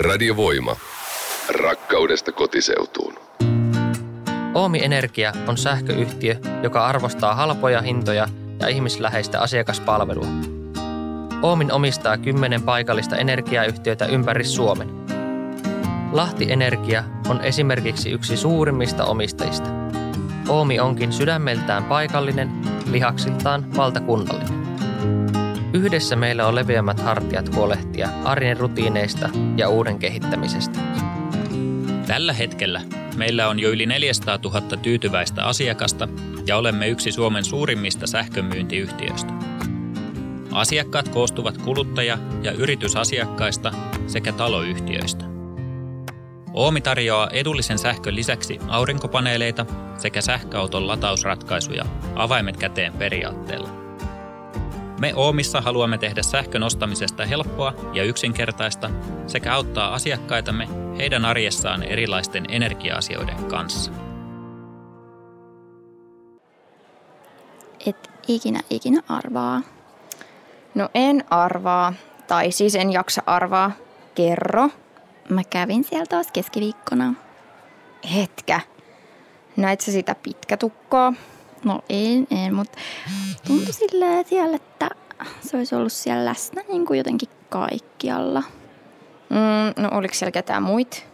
Radiovoima. Rakkaudesta kotiseutuun. Oomi Energia on sähköyhtiö, joka arvostaa halpoja hintoja ja ihmisläheistä asiakaspalvelua. Oomin omistaa kymmenen paikallista energiayhtiötä ympäri Suomen. Lahti Energia on esimerkiksi yksi suurimmista omistajista. Oomi onkin sydämeltään paikallinen, lihaksiltaan valtakunnallinen. Yhdessä meillä on leveämmät hartiat huolehtia arjen rutiineista ja uuden kehittämisestä. Tällä hetkellä meillä on jo yli 400 000 tyytyväistä asiakasta ja olemme yksi Suomen suurimmista sähkömyyntiyhtiöistä. Asiakkaat koostuvat kuluttaja- ja yritysasiakkaista sekä taloyhtiöistä. Oomi tarjoaa edullisen sähkön lisäksi aurinkopaneeleita sekä sähköauton latausratkaisuja avaimet käteen periaatteella. Me Oomissa haluamme tehdä sähkön ostamisesta helppoa ja yksinkertaista sekä auttaa asiakkaitamme heidän arjessaan erilaisten energia-asioiden kanssa. Et ikinä ikinä arvaa. No en arvaa, tai siis en jaksa arvaa. Kerro. Mä kävin siellä taas keskiviikkona. Hetkä. Näit sä sitä pitkätukkoa? No en, en, mutta tuntui silleen siellä, että se olisi ollut siellä läsnä niin kuin jotenkin kaikkialla. Mm, no oliko siellä ketään muit?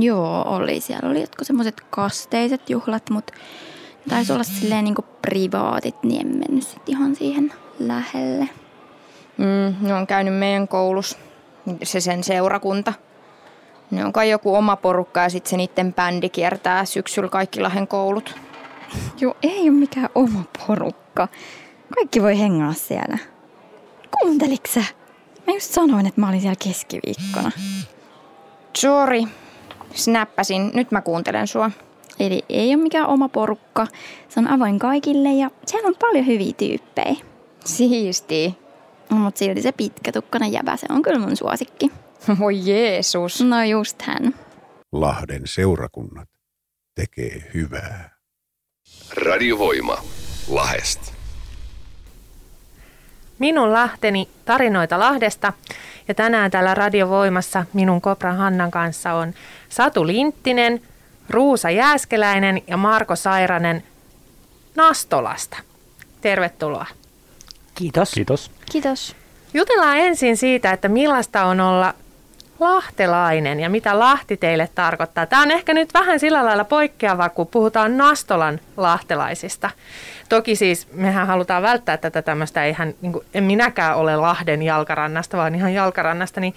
Joo, oli. Siellä oli jotkut semmoiset kasteiset juhlat, mutta taisi olla silleen niin kuin privaatit, niin en mennyt sit ihan siihen lähelle. Mm, ne on käynyt meidän koulussa, se sen seurakunta. Ne on kai joku oma porukka ja sitten se niiden bändi kiertää syksyllä kaikki Lahden koulut. Joo, ei ole mikään oma porukka. Kaikki voi hengaa siellä. Kuunteliks sä? Mä just sanoin, että mä olin siellä keskiviikkona. Sorry, snappasin. Nyt mä kuuntelen sua. Eli ei ole mikään oma porukka. Se on avoin kaikille ja siellä on paljon hyviä tyyppejä. Siisti. Mutta silti se pitkätukkainen jäbä, se on kyllä mun suosikki. Voi Jeesus. No just hän. Lahden seurakunnat tekee hyvää. Radiovoima. Lahest. Minun Lahteni tarinoita Lahdesta ja tänään täällä Radiovoimassa minun Kopran Hannan kanssa on Satu Linttinen, Ruusa Jääskeläinen ja Marko Sairanen Nastolasta. Tervetuloa. Kiitos. Kiitos. Kiitos. Jutellaan ensin siitä, että millaista on olla lahtelainen ja mitä Lahti teille tarkoittaa. Tämä on ehkä nyt vähän sillä lailla poikkeava, kun puhutaan Nastolan lahtelaisista. Toki siis mehän halutaan välttää tätä tämmöistä, eihän, niin kuin, en minäkään ole Lahden jalkarannasta, vaan ihan jalkarannasta, niin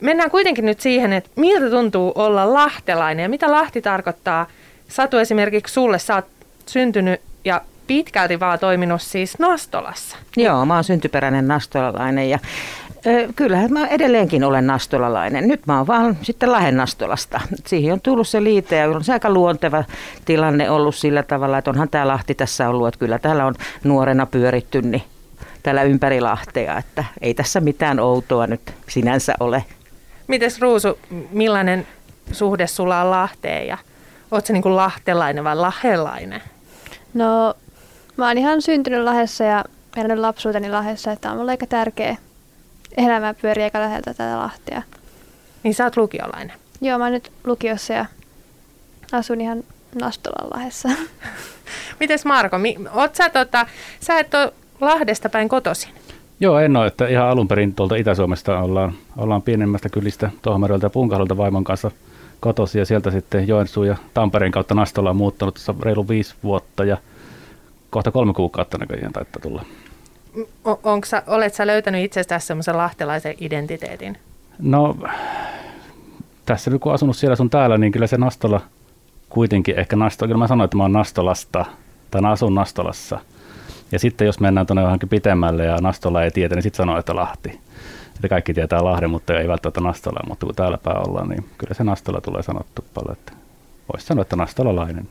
mennään kuitenkin nyt siihen, että miltä tuntuu olla lahtelainen ja mitä Lahti tarkoittaa. Satu esimerkiksi sulle, sä oot syntynyt ja pitkälti vaan toiminut siis Nastolassa. Joo, mä oon syntyperäinen nastolalainen ja kyllähän mä edelleenkin olen nastolalainen. Nyt mä oon vaan sitten Lahden Nastolasta. Siihen on tullut se liite ja on se aika luonteva tilanne ollut sillä tavalla, että onhan tämä Lahti tässä ollut, että kyllä täällä on nuorena pyöritty niin täällä ympäri Lahtea, että ei tässä mitään outoa nyt sinänsä ole. Mites Ruusu, millainen suhde sulla on Lahteen ja oot sä niin kuin lahtelainen vai lahelainen? No, mä oon ihan syntynyt Lahdessa ja elänyt lapsuuteni Lahdessa, että on mulle aika tärkeä elämä pyörii aika läheltä tätä Lahtea. Niin sä oot lukiolainen. Joo, mä oon nyt lukiossa ja asun ihan Nastolan Lahdessa. Mites Marko, mi- oot sä, tota, sä et ole Lahdesta päin kotoisin? Joo, en ole, että ihan alun perin tuolta Itä-Suomesta ollaan, ollaan pienemmästä kylistä Tohmarilta ja Punkaholta vaimon kanssa kotosi ja sieltä sitten Joensuun ja Tampereen kautta Nastolaan muuttanut tuossa reilu viisi vuotta ja kohta kolme kuukautta näköjään taittaa tulla. O- onks sä, olet sä löytänyt itsestäsi semmoisen lahtelaisen identiteetin? No, tässä nyt kun asunut siellä sun täällä, niin kyllä se Nastola kuitenkin ehkä Nastola, kyllä mä sanoin, että mä oon Nastolasta, tai mä asun Nastolassa. Ja sitten jos mennään tuonne johonkin pitemmälle ja Nastola ei tiedä, niin sitten sanoo, että Lahti. Että kaikki tietää Lahden, mutta ei välttämättä Nastola, mutta kun täällä päin ollaan, niin kyllä se Nastola tulee sanottu paljon, että voisi sanoa, että Nastolalainen.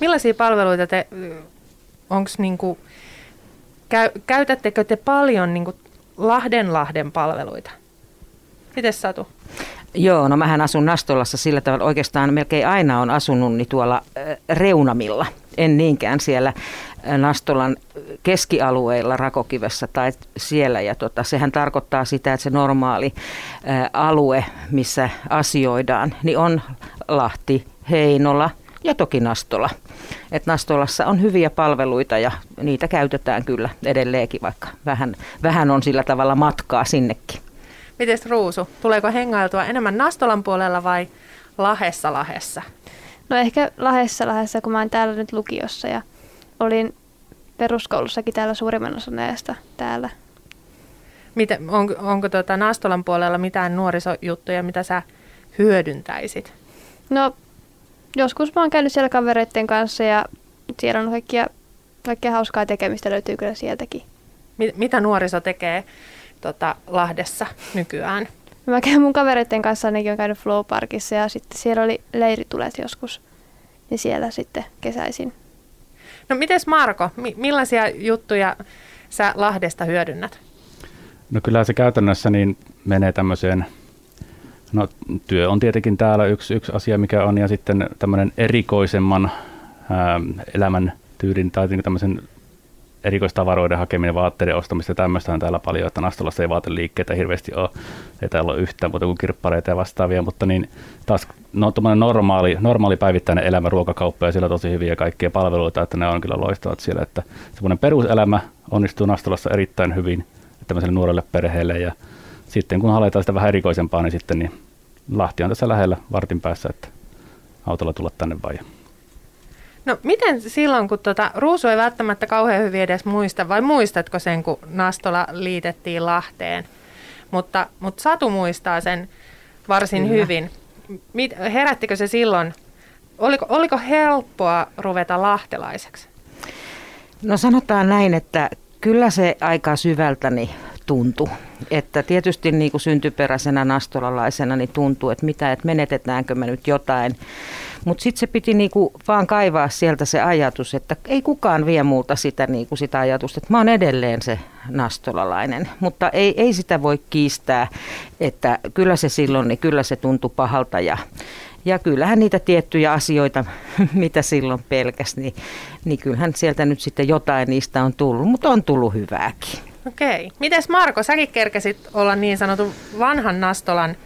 Millaisia palveluita te, onko niinku, käy, käytättekö te paljon niinku Lahden Lahden palveluita? Miten Satu? Joo, no mähän asun Nastolassa sillä tavalla, oikeastaan melkein aina on asunut niin tuolla äh, reunamilla. en niinkään siellä Nastolan keskialueilla Rakokivessä tai siellä. Ja tota, sehän tarkoittaa sitä, että se normaali alue, missä asioidaan, niin on Lahti, Heinola ja toki Nastola. Et Nastolassa on hyviä palveluita ja niitä käytetään kyllä edelleenkin, vaikka vähän, vähän on sillä tavalla matkaa sinnekin. Mites Ruusu, tuleeko hengailtua enemmän Nastolan puolella vai Lahessa Lahessa? No ehkä Lahessa Lahessa, kun mä oon täällä nyt lukiossa ja olin peruskoulussakin täällä suurimman osan ajasta täällä. Miten, on, onko tuota Nastolan puolella mitään nuorisojuttuja, mitä sä hyödyntäisit? No joskus mä oon käynyt siellä kavereiden kanssa ja siellä on kaikkia, kaikkia hauskaa tekemistä löytyy kyllä sieltäkin. Mit, mitä nuoriso tekee tota, Lahdessa nykyään? Mä käyn mun kavereiden kanssa, ainakin on käynyt Flow Parkissa ja sitten siellä oli leiritulet joskus. Niin siellä sitten kesäisin. No mites Marko, mi- millaisia juttuja sä Lahdesta hyödynnät? No kyllä se käytännössä niin menee tämmöiseen, no työ on tietenkin täällä yksi, yksi asia mikä on ja sitten tämmöinen erikoisemman ää, elämän tyylin tai tämmöisen erikoistavaroiden hakeminen, vaatteiden ostamista tämmöistä on täällä paljon, että Nastolassa ei vaateliikkeitä hirveästi ole, ei täällä ole yhtään muuta kuin kirppareita ja vastaavia, mutta niin taas no, normaali, normaali päivittäinen elämä, ruokakauppa ja siellä tosi hyviä kaikkia palveluita, että ne on kyllä loistavat siellä, että semmoinen peruselämä onnistuu Nastolassa erittäin hyvin tämmöiselle nuorelle perheelle ja sitten kun halutaan sitä vähän erikoisempaa, niin sitten niin Lahti on tässä lähellä vartin päässä, että autolla tulla tänne vai. No miten silloin, kun tuota, Ruusu ei välttämättä kauhean hyvin edes muista, vai muistatko sen, kun Nastola liitettiin Lahteen? Mutta, mutta Satu muistaa sen varsin Kyllä. hyvin. Mit, herättikö se silloin, oliko, oliko helppoa ruveta lahtelaiseksi? No sanotaan näin, että kyllä se aika syvältäni tuntui. Että tietysti niin kuin syntyperäisenä nastolalaisena niin tuntuu, että mitä, että menetetäänkö me nyt jotain. Mutta sitten se piti niinku vaan kaivaa sieltä se ajatus, että ei kukaan vie multa sitä, niinku sitä ajatusta, että mä oon edelleen se nastolalainen. Mutta ei, ei sitä voi kiistää, että kyllä se silloin, niin kyllä se tuntui pahalta ja ja kyllähän niitä tiettyjä asioita, mitä silloin pelkäs, niin, niin kyllähän sieltä nyt sitten jotain niistä on tullut, mutta on tullut hyvääkin. Okei. Mites Marko, säkin kerkesit olla niin sanotun vanhan Nastolan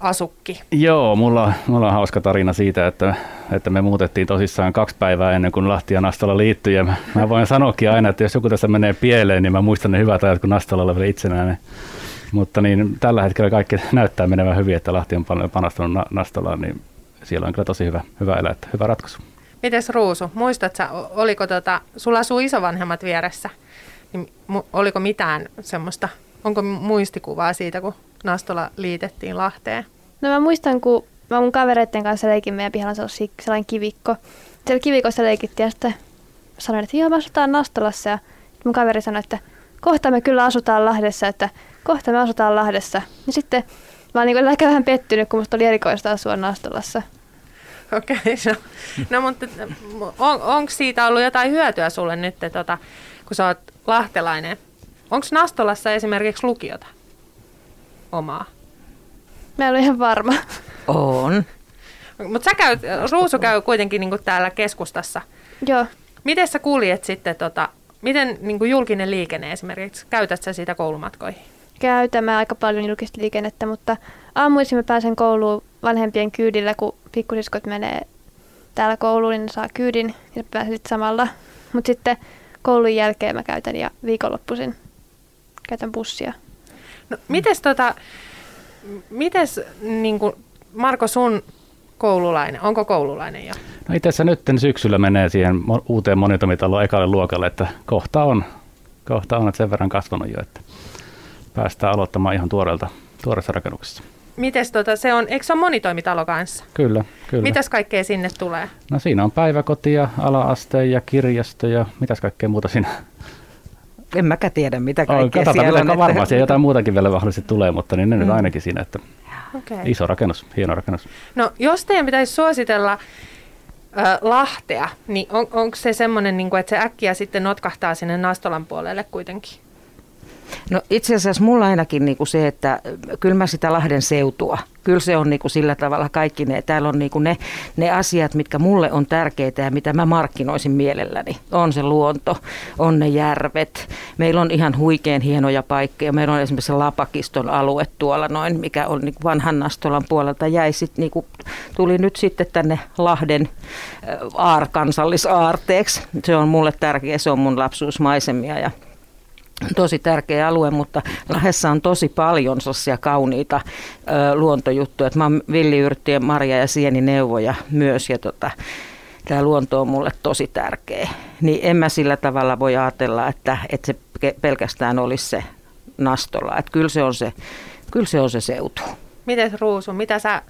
asukki. Joo, mulla, mulla on hauska tarina siitä, että, että me muutettiin tosissaan kaksi päivää ennen kuin Lahti ja Nastola liittyi. Ja mä, mä voin sanoakin aina, että jos joku tässä menee pieleen, niin mä muistan ne hyvät ajat, kun Nastola oli vielä itsenäinen. Mutta niin, tällä hetkellä kaikki näyttää menevän hyvin, että Lahti on panostanut Nastolaan, niin siellä on kyllä tosi hyvä, hyvä elää, että hyvä ratkaisu. Mites Ruusu, muistatko, oliko tota, sulla asuu isovanhemmat vieressä, niin oliko mitään semmoista, onko muistikuvaa siitä, kun Nastola liitettiin Lahteen? No mä muistan, kun mä mun kavereiden kanssa leikin meidän pihalla sellainen kivikko. Siellä kivikossa leikittiin ja sitten sanoin, että joo, me asutaan Nastolassa ja mun kaveri sanoi, että kohta me kyllä asutaan Lahdessa, että kohta me asutaan Lahdessa. Ja sitten mä oon niin ehkä vähän pettynyt, kun musta oli erikoista asua Nastolassa. Okei, okay, no, no mutta on, onko siitä ollut jotain hyötyä sulle nyt, tota, kun sä oot lahtelainen? Onko Nastolassa esimerkiksi lukiota? omaa? Mä en ole ihan varma. On. Mutta sä käyt, Ruusu käy kuitenkin niinku täällä keskustassa. Joo. Miten sä kuljet sitten, tota, miten niinku julkinen liikenne esimerkiksi, käytät sä sitä koulumatkoihin? Käytän mä aika paljon julkista liikennettä, mutta aamuisin mä pääsen kouluun vanhempien kyydillä, kun pikkusiskot menee täällä kouluun, niin ne saa kyydin ja pääsen samalla. Mutta sitten koulun jälkeen mä käytän ja viikonloppuisin käytän bussia. No, mites, tota, mites niin kuin Marko sun koululainen, onko koululainen jo? No itse asiassa nyt syksyllä menee siihen uuteen monitomitaloon ekalle luokalle, että kohta on, kohta on että sen verran kasvanut jo, että päästään aloittamaan ihan tuoreelta, tuoreessa rakennuksessa. Mites tota, se on, eikö se ole monitoimitalo kanssa? Kyllä, kyllä. Mitäs kaikkea sinne tulee? No siinä on päiväkoti ja ala-aste ja kirjasto ja mitäs kaikkea muuta siinä en mäkään tiedä, mitä kaikkea oh, siellä on. Varmaan siellä jotain muutakin vielä mahdollisesti tulee, mutta niin ne mm. nyt ainakin siinä, että okay. iso rakennus, hieno rakennus. No jos teidän pitäisi suositella äh, Lahtea, niin on, onko se semmoinen, niin kuin, että se äkkiä sitten notkahtaa sinne Nastolan puolelle kuitenkin? No itse asiassa mulla ainakin niinku se, että kyllä mä sitä Lahden seutua, kyllä se on niinku sillä tavalla kaikki ne, täällä on niinku ne, ne asiat, mitkä mulle on tärkeitä ja mitä mä markkinoisin mielelläni. On se luonto, on ne järvet, meillä on ihan huikean hienoja paikkoja, meillä on esimerkiksi Lapakiston alue tuolla noin, mikä on niinku vanhan Nastolan puolelta jäi sit niinku, tuli nyt sitten tänne Lahden aar, kansallisaarteeksi. Se on mulle tärkeä, se on mun lapsuusmaisemia ja tosi tärkeä alue, mutta Lahdessa on tosi paljon sellaisia kauniita ö, luontojuttuja. Mä oon villiyrttien marja- ja sienineuvoja myös ja tota, tämä luonto on mulle tosi tärkeä. Niin en mä sillä tavalla voi ajatella, että, että se pelkästään olisi se nastola. Että kyllä se on se, kyllä se, on se seutu. Miten Ruusu, mitä sä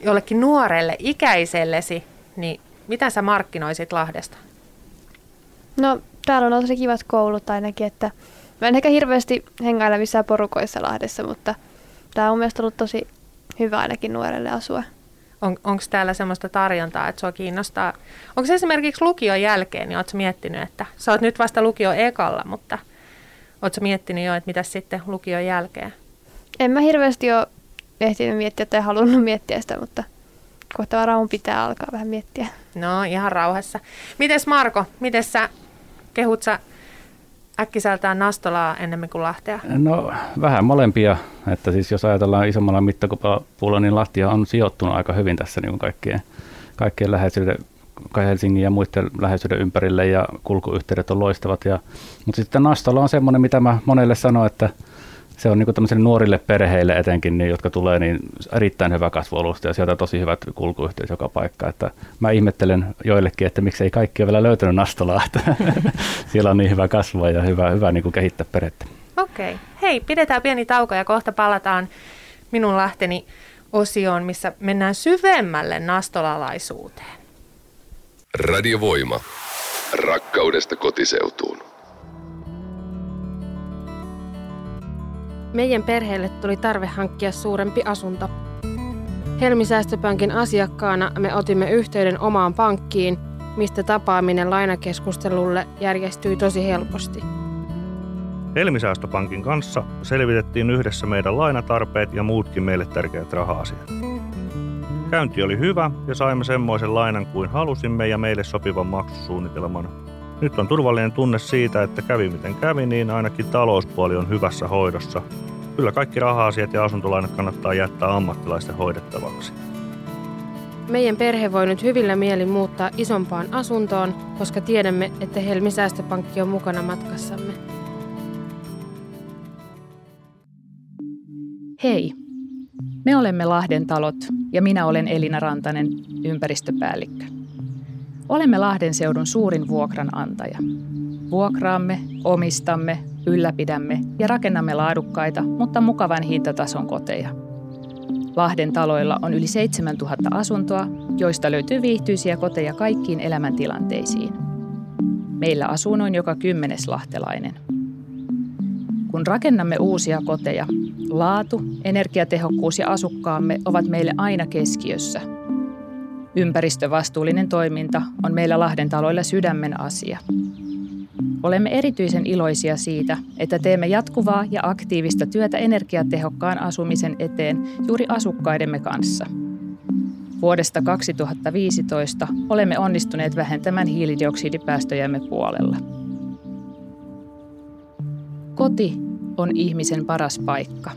jollekin nuorelle ikäisellesi, niin mitä sä markkinoisit Lahdesta? No täällä on tosi kivat koulut ainakin, että mä en ehkä hirveästi hengailla missään porukoissa Lahdessa, mutta tämä on mielestäni ollut tosi hyvä ainakin nuorelle asua. On, Onko täällä semmoista tarjontaa, että sua kiinnostaa? Onko se esimerkiksi lukion jälkeen, niin ootko miettinyt, että sä oot nyt vasta lukio ekalla, mutta ootko miettinyt jo, että mitä sitten lukion jälkeen? En mä hirveästi ole ehtinyt miettiä tai halunnut miettiä sitä, mutta kohta varmaan pitää alkaa vähän miettiä. No ihan rauhassa. Mites Marko, miten sä kehut sä äkkiseltään Nastolaa enemmän kuin Lahtea? No vähän molempia, että siis jos ajatellaan isommalla mittapuulla, niin Lahtia on sijoittunut aika hyvin tässä niin kaikkien, kaikkien läheisyyden Helsingin ja muiden läheisyyden ympärille ja kulkuyhteydet on loistavat. Ja, mutta sitten Nastola on semmoinen, mitä mä monelle sanon, että se on niin tämmöisille nuorille perheille etenkin, niin, jotka tulee, niin erittäin hyvä kasvualusta ja sieltä tosi hyvät kulkuyhteys joka paikka. Että mä ihmettelen joillekin, että miksi ei kaikki ole vielä löytänyt Nastolaa, että siellä on niin hyvä kasvua ja hyvä, hyvä niin kuin kehittää perhettä. Okei. Okay. Hei, pidetään pieni tauko ja kohta palataan minun lähteni osioon, missä mennään syvemmälle nastolalaisuuteen. Radiovoima. Rakkaudesta kotiseutuun. Meidän perheelle tuli tarve hankkia suurempi asunto. Helmisäästöpankin asiakkaana me otimme yhteyden omaan pankkiin, mistä tapaaminen lainakeskustelulle järjestyi tosi helposti. Helmisäästöpankin kanssa selvitettiin yhdessä meidän lainatarpeet ja muutkin meille tärkeät raha-asiat. Käynti oli hyvä ja saimme semmoisen lainan kuin halusimme ja meille sopivan maksusuunnitelman. Nyt on turvallinen tunne siitä, että kävi miten kävi, niin ainakin talouspuoli on hyvässä hoidossa. Kyllä kaikki raha-asiat ja asuntolainat kannattaa jättää ammattilaisten hoidettavaksi. Meidän perhe voi nyt hyvillä mielin muuttaa isompaan asuntoon, koska tiedämme, että Helmi Säästöpankki on mukana matkassamme. Hei, me olemme Lahden talot ja minä olen Elina Rantanen, ympäristöpäällikkö. Olemme Lahden seudun suurin vuokranantaja. Vuokraamme, omistamme, ylläpidämme ja rakennamme laadukkaita, mutta mukavan hintatason koteja. Lahden taloilla on yli 7000 asuntoa, joista löytyy viihtyisiä koteja kaikkiin elämäntilanteisiin. Meillä asuu noin joka kymmenes lahtelainen. Kun rakennamme uusia koteja, laatu, energiatehokkuus ja asukkaamme ovat meille aina keskiössä – Ympäristövastuullinen toiminta on meillä Lahden taloilla sydämen asia. Olemme erityisen iloisia siitä, että teemme jatkuvaa ja aktiivista työtä energiatehokkaan asumisen eteen juuri asukkaidemme kanssa. Vuodesta 2015 olemme onnistuneet vähentämään hiilidioksidipäästöjämme puolella. Koti on ihmisen paras paikka,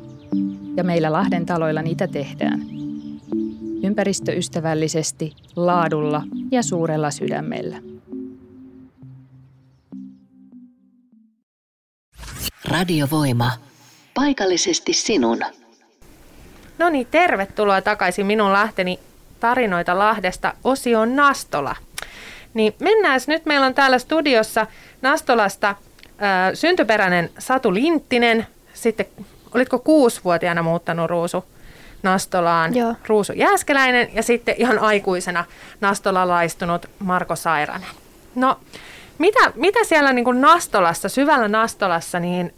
ja meillä Lahden taloilla niitä tehdään – ympäristöystävällisesti, laadulla ja suurella sydämellä. Radiovoima. Paikallisesti sinun. No niin, tervetuloa takaisin minun lähteni tarinoita Lahdesta osioon Nastola. Niin mennään nyt. Meillä on täällä studiossa Nastolasta äh, syntyperäinen Satu Linttinen. Sitten, olitko kuusivuotiaana muuttanut Ruusu Nastolaan Joo. Ruusu Jääskeläinen ja sitten ihan aikuisena nastolalaistunut Marko Sairanen. No, mitä, mitä siellä niin kuin Nastolassa, syvällä Nastolassa, niin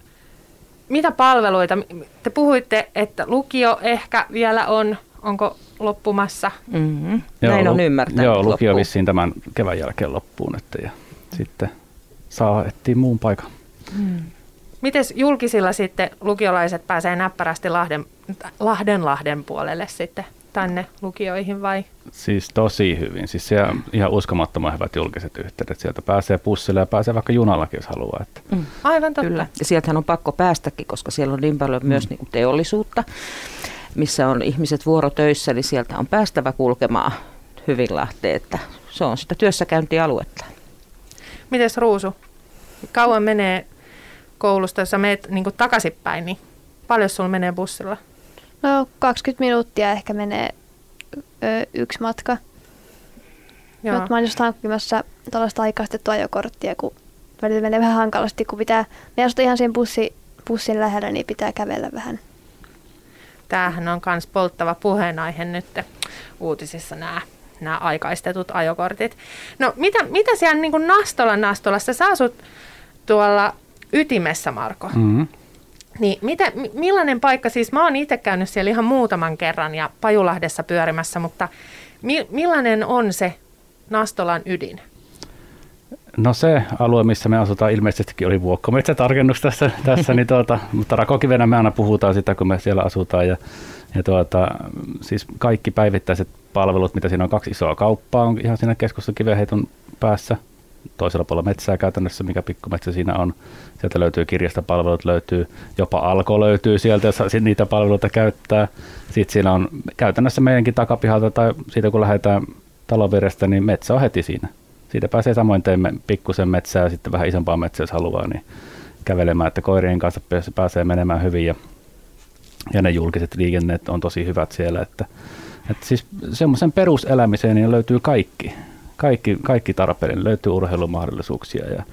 mitä palveluita? Te puhuitte, että lukio ehkä vielä on, onko loppumassa? Mm-hmm. Näin on ymmärtänyt. Joo, lukio loppuun. vissiin tämän kevään jälkeen loppuun. Että, ja sitten saa etsiä muun paikan. Mm. Mites julkisilla sitten lukiolaiset pääsee näppärästi Lahden, Lahden Lahden puolelle sitten tänne lukioihin vai? Siis tosi hyvin. Siis siellä on ihan uskomattoman hyvät julkiset yhteydet. Sieltä pääsee bussilla ja pääsee vaikka junallakin, jos haluaa. Että. Mm. Aivan totta. Kyllä. Ja sieltähän on pakko päästäkin, koska siellä on niin paljon myös niin kuin teollisuutta, missä on ihmiset vuorotöissä, niin sieltä on päästävä kulkemaan hyvin Lahteen, että se on sitä työssäkäyntialuetta. Mites Ruusu? Kauan menee koulusta, jos sä meet niin takaisinpäin, niin paljon sulla menee bussilla? No 20 minuuttia ehkä menee ö, yksi matka. Joo. Mutta mä oon just hankkimassa tällaista aikaistettua ajokorttia, kun välillä menee vähän hankalasti, kun pitää, me asuu ihan siinä bussi, bussin lähellä, niin pitää kävellä vähän. Tämähän on myös polttava puheenaihe nyt uutisissa nämä nämä aikaistetut ajokortit. No mitä, mitä siellä niin kuin Nastolan Nastolassa, sä asut tuolla ytimessä, Marko. Mm-hmm. Niin mitä, millainen paikka, siis mä oon itse käynyt siellä ihan muutaman kerran ja Pajulahdessa pyörimässä, mutta mi, millainen on se Nastolan ydin? No se alue, missä me asutaan, ilmeisestikin oli vuokkometsä-tarkennus tässä, tässä niin tuota, mutta Rakokivenä me aina puhutaan sitä, kun me siellä asutaan. Ja, ja tuota, siis kaikki päivittäiset palvelut, mitä siinä on, kaksi isoa kauppaa on ihan siinä keskustan kivenheiton päässä. Toisella puolella metsää käytännössä, mikä pikkumetsä siinä on. Sieltä löytyy kirjastopalvelut, löytyy, jopa alko löytyy sieltä, jos niitä palveluita käyttää. Sitten siinä on käytännössä meidänkin takapihalta tai siitä kun lähdetään talon vierestä, niin metsä on heti siinä siitä pääsee samoin teemme pikkusen metsää ja sitten vähän isompaa metsää, jos haluaa, niin kävelemään, että koirien kanssa pääsee menemään hyvin ja, ja ne julkiset liikenneet on tosi hyvät siellä, että, että siis semmoisen peruselämiseen niin löytyy kaikki, kaikki, kaikki tarpeellinen, löytyy urheilumahdollisuuksia ja,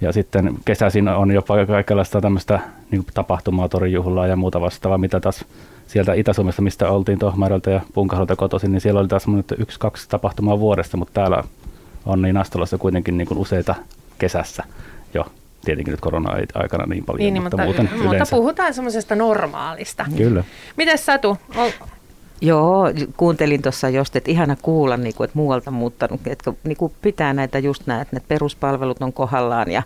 ja sitten kesäisin on jopa kaikenlaista tämmöistä niin tapahtumaa, torijuhlaa ja muuta vastaavaa, mitä taas sieltä Itä-Suomesta, mistä oltiin Tohmaidolta ja Punkaholta kotoisin, niin siellä oli taas yksi, kaksi tapahtumaa vuodesta, mutta täällä on niin Astolassa kuitenkin niin kuin useita kesässä jo tietenkin nyt korona-aikana niin paljon, niin, mutta, mutta, muuten mutta puhutaan semmoisesta normaalista. Kyllä. Mites Satu? Joo, kuuntelin tuossa just, että ihana kuulla, niin kuin, että muualta muuttanut, että niin kuin pitää näitä just näitä, että peruspalvelut on kohdallaan ja,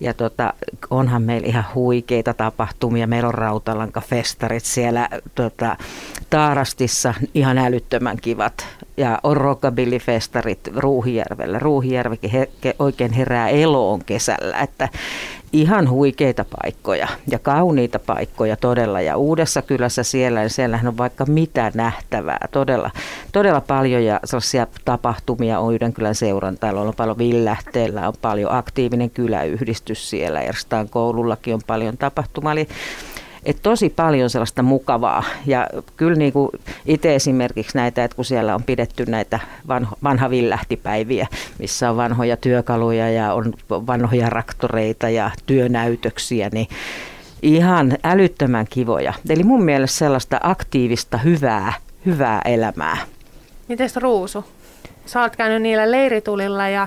ja tota, onhan meillä ihan huikeita tapahtumia. Meillä on Rautalankafestarit siellä tota, Taarastissa, ihan älyttömän kivat ja on rockabilly-festarit Ruuhijärvellä. Ruuhijärvikin he, oikein herää eloon kesällä, että ihan huikeita paikkoja ja kauniita paikkoja todella. Ja Uudessa kylässä siellä, niin siellähän on vaikka mitä nähtävää. Todella, todella paljon ja sellaisia tapahtumia on Yhdenkylän seurantailla. On paljon Villähteellä, on paljon aktiivinen kyläyhdistys siellä. Erstaan koulullakin on paljon tapahtumaa. Eli että tosi paljon sellaista mukavaa. Ja kyllä niin kuin itse esimerkiksi näitä, että kun siellä on pidetty näitä vanho, vanha villähtipäiviä, missä on vanhoja työkaluja ja on vanhoja raktoreita ja työnäytöksiä, niin ihan älyttömän kivoja. Eli mun mielestä sellaista aktiivista, hyvää, hyvää elämää. Mites Ruusu? Sä oot käynyt niillä leiritulilla ja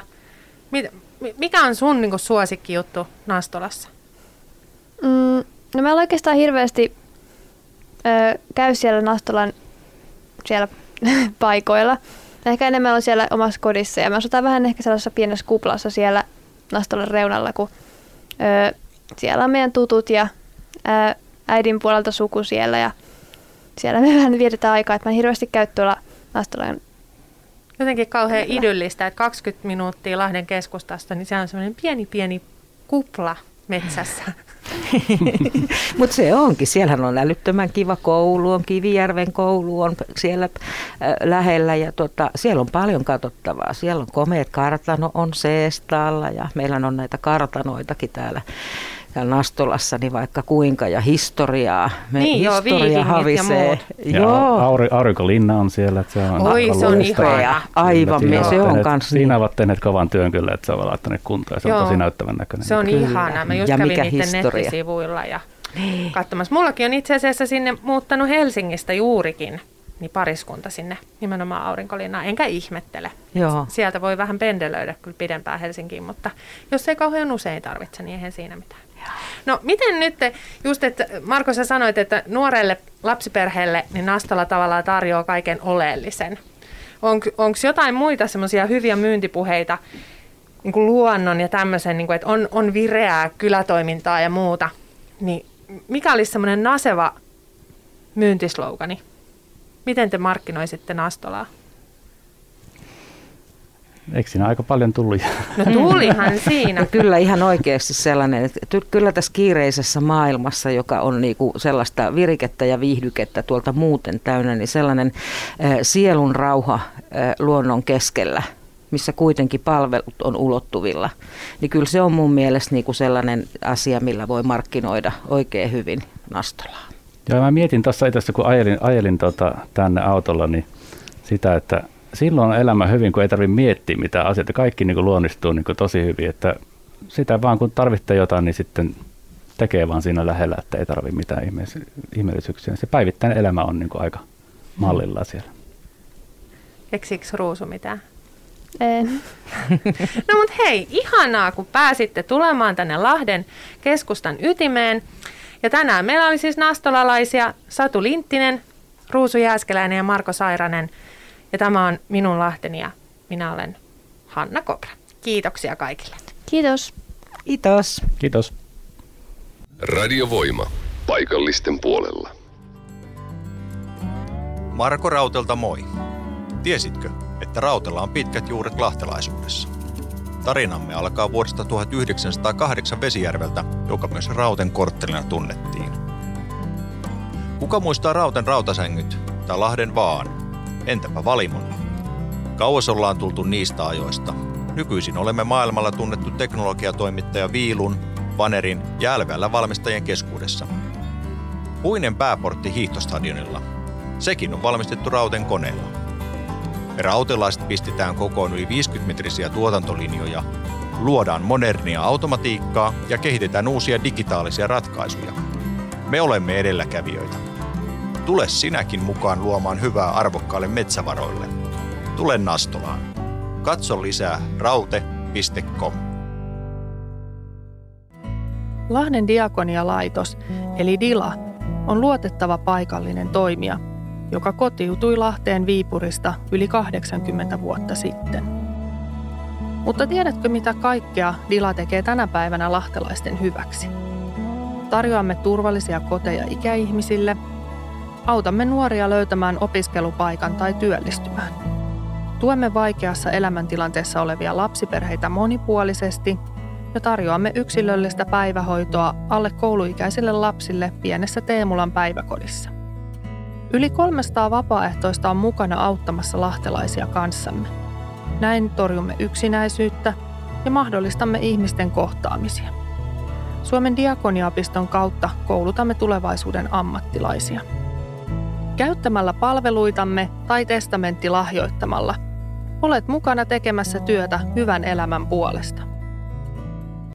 mikä on sun niin suosikkijuttu Nastolassa? Mm, No meillä oikeastaan hirveästi ö, käy siellä Nastolan siellä paikoilla. Ehkä enemmän on siellä omassa kodissa ja me asutaan vähän ehkä sellaisessa pienessä kuplassa siellä Nastolan reunalla, kun ö, siellä on meidän tutut ja ö, äidin puolelta suku siellä ja siellä me vähän vietetään aikaa, että mä hirveästi käy tuolla Nastolan Jotenkin kauhean idyllistä, että 20 minuuttia Lahden keskustasta, niin se on semmoinen pieni pieni kupla metsässä. Mutta se onkin. Siellähän on älyttömän kiva koulu, on Kivijärven koulu on siellä äh, lähellä ja tota, siellä on paljon katsottavaa. Siellä on komeet kartano on Seestaalla ja meillä on näitä kartanoitakin täällä täällä Nastolassa, niin vaikka kuinka, ja historiaa. Me niin historia joo, havisee. Ja, ja joo. Auri, aurinkolinna on siellä. Että se on Oi, se on ihana. Aivan, me, se on kanssa. Siinä ovat tehneet kovan työn kyllä, että se on laittaneet kuntoon, se joo. on tosi näyttävän näköinen. Se on kyllä. ihana. Mä just ja kävin niiden historia. nettisivuilla ja niin. katsomassa. Mullakin on itse asiassa sinne muuttanut Helsingistä juurikin niin pariskunta sinne nimenomaan aurinkolinnaan, enkä ihmettele. Joo. Sieltä voi vähän pendelöidä kyllä pidempään Helsinkiin, mutta jos ei kauhean usein tarvitse, niin eihän siinä mitään. No miten nyt, just että Marko sä sanoit, että nuorelle lapsiperheelle niin Nastola tavallaan tarjoaa kaiken oleellisen. Onko jotain muita semmoisia hyviä myyntipuheita niin kuin luonnon ja tämmöisen, niin kuin, että on, on vireää kylätoimintaa ja muuta, niin mikä olisi semmoinen naseva myyntislogani? Miten te markkinoisitte Nastolaa? Eikö siinä aika paljon tullut? No tulihan siinä. Kyllä ihan oikeasti sellainen, että kyllä tässä kiireisessä maailmassa, joka on niinku sellaista virikettä ja viihdykettä tuolta muuten täynnä, niin sellainen äh, sielun rauha äh, luonnon keskellä, missä kuitenkin palvelut on ulottuvilla, niin kyllä se on mun mielestä niinku sellainen asia, millä voi markkinoida oikein hyvin Nastolaa. Joo, mä mietin tuossa itse kun ajelin, ajelin tota, tänne autolla, niin sitä, että silloin on elämä hyvin, kun ei tarvitse miettiä mitä asioita. Kaikki niin kuin luonnistuu niin kuin tosi hyvin, että sitä vaan kun tarvitsee jotain, niin sitten tekee vaan siinä lähellä, että ei tarvitse mitään ihmeellisyyksiä. Se päivittäinen elämä on niin kuin aika mallilla siellä. Eksikö Ruusu mitään? En. no mutta hei, ihanaa kun pääsitte tulemaan tänne Lahden keskustan ytimeen. Ja tänään meillä oli siis nastolalaisia Satu Linttinen, Ruusu Jääskeläinen ja Marko Sairanen – ja tämä on minun Lahteni ja minä olen Hanna Kopra. Kiitoksia kaikille. Kiitos. Kiitos. Kiitos. Radiovoima. Paikallisten puolella. Marko Rautelta moi. Tiesitkö, että Rautella on pitkät juuret lahtelaisuudessa? Tarinamme alkaa vuodesta 1908 Vesijärveltä, joka myös Rauten korttelina tunnettiin. Kuka muistaa Rauten rautasängyt tai Lahden vaan, Entäpä Valimon? Kauas ollaan tultu niistä ajoista. Nykyisin olemme maailmalla tunnettu teknologiatoimittaja Viilun, Vanerin ja LVL valmistajien keskuudessa. Puinen pääportti hiihtostadionilla. Sekin on valmistettu Rauten koneella. Rautelaiset pistetään kokoon yli 50-metrisiä tuotantolinjoja, luodaan modernia automatiikkaa ja kehitetään uusia digitaalisia ratkaisuja. Me olemme edelläkävijöitä. Tule sinäkin mukaan luomaan hyvää arvokkaalle metsävaroille. Tule Nastolaan. Katso lisää raute.com. Lahden diakonialaitos, eli DILA, on luotettava paikallinen toimija, joka kotiutui Lahteen Viipurista yli 80 vuotta sitten. Mutta tiedätkö mitä kaikkea DILA tekee tänä päivänä lahtelaisten hyväksi? Tarjoamme turvallisia koteja ikäihmisille – Autamme nuoria löytämään opiskelupaikan tai työllistymään. Tuemme vaikeassa elämäntilanteessa olevia lapsiperheitä monipuolisesti ja tarjoamme yksilöllistä päivähoitoa alle kouluikäisille lapsille pienessä Teemulan päiväkodissa. Yli 300 vapaaehtoista on mukana auttamassa lahtelaisia kanssamme. Näin torjumme yksinäisyyttä ja mahdollistamme ihmisten kohtaamisia. Suomen diakoniapiston kautta koulutamme tulevaisuuden ammattilaisia – Käyttämällä palveluitamme tai testamentti lahjoittamalla olet mukana tekemässä työtä hyvän elämän puolesta.